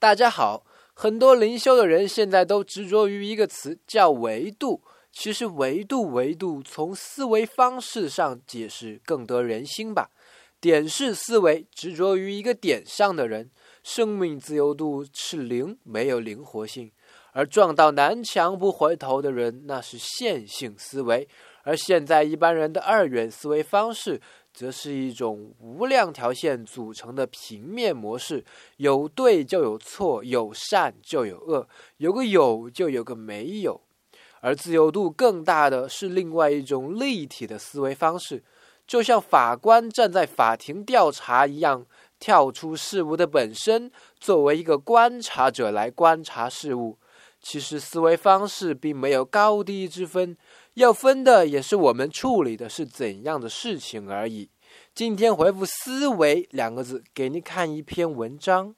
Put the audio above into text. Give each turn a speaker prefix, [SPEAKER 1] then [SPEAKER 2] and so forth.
[SPEAKER 1] 大家好，很多灵修的人现在都执着于一个词，叫维度。其实维度维度，从思维方式上解释更得人心吧。点式思维，执着于一个点上的人，生命自由度是零，没有灵活性。而撞到南墙不回头的人，那是线性思维。而现在一般人的二元思维方式。则是一种无量条线组成的平面模式，有对就有错，有善就有恶，有个有就有个没有。而自由度更大的是另外一种立体的思维方式，就像法官站在法庭调查一样，跳出事物的本身，作为一个观察者来观察事物。其实思维方式并没有高低之分。要分的也是我们处理的是怎样的事情而已。今天回复“思维”两个字，给你看一篇文章。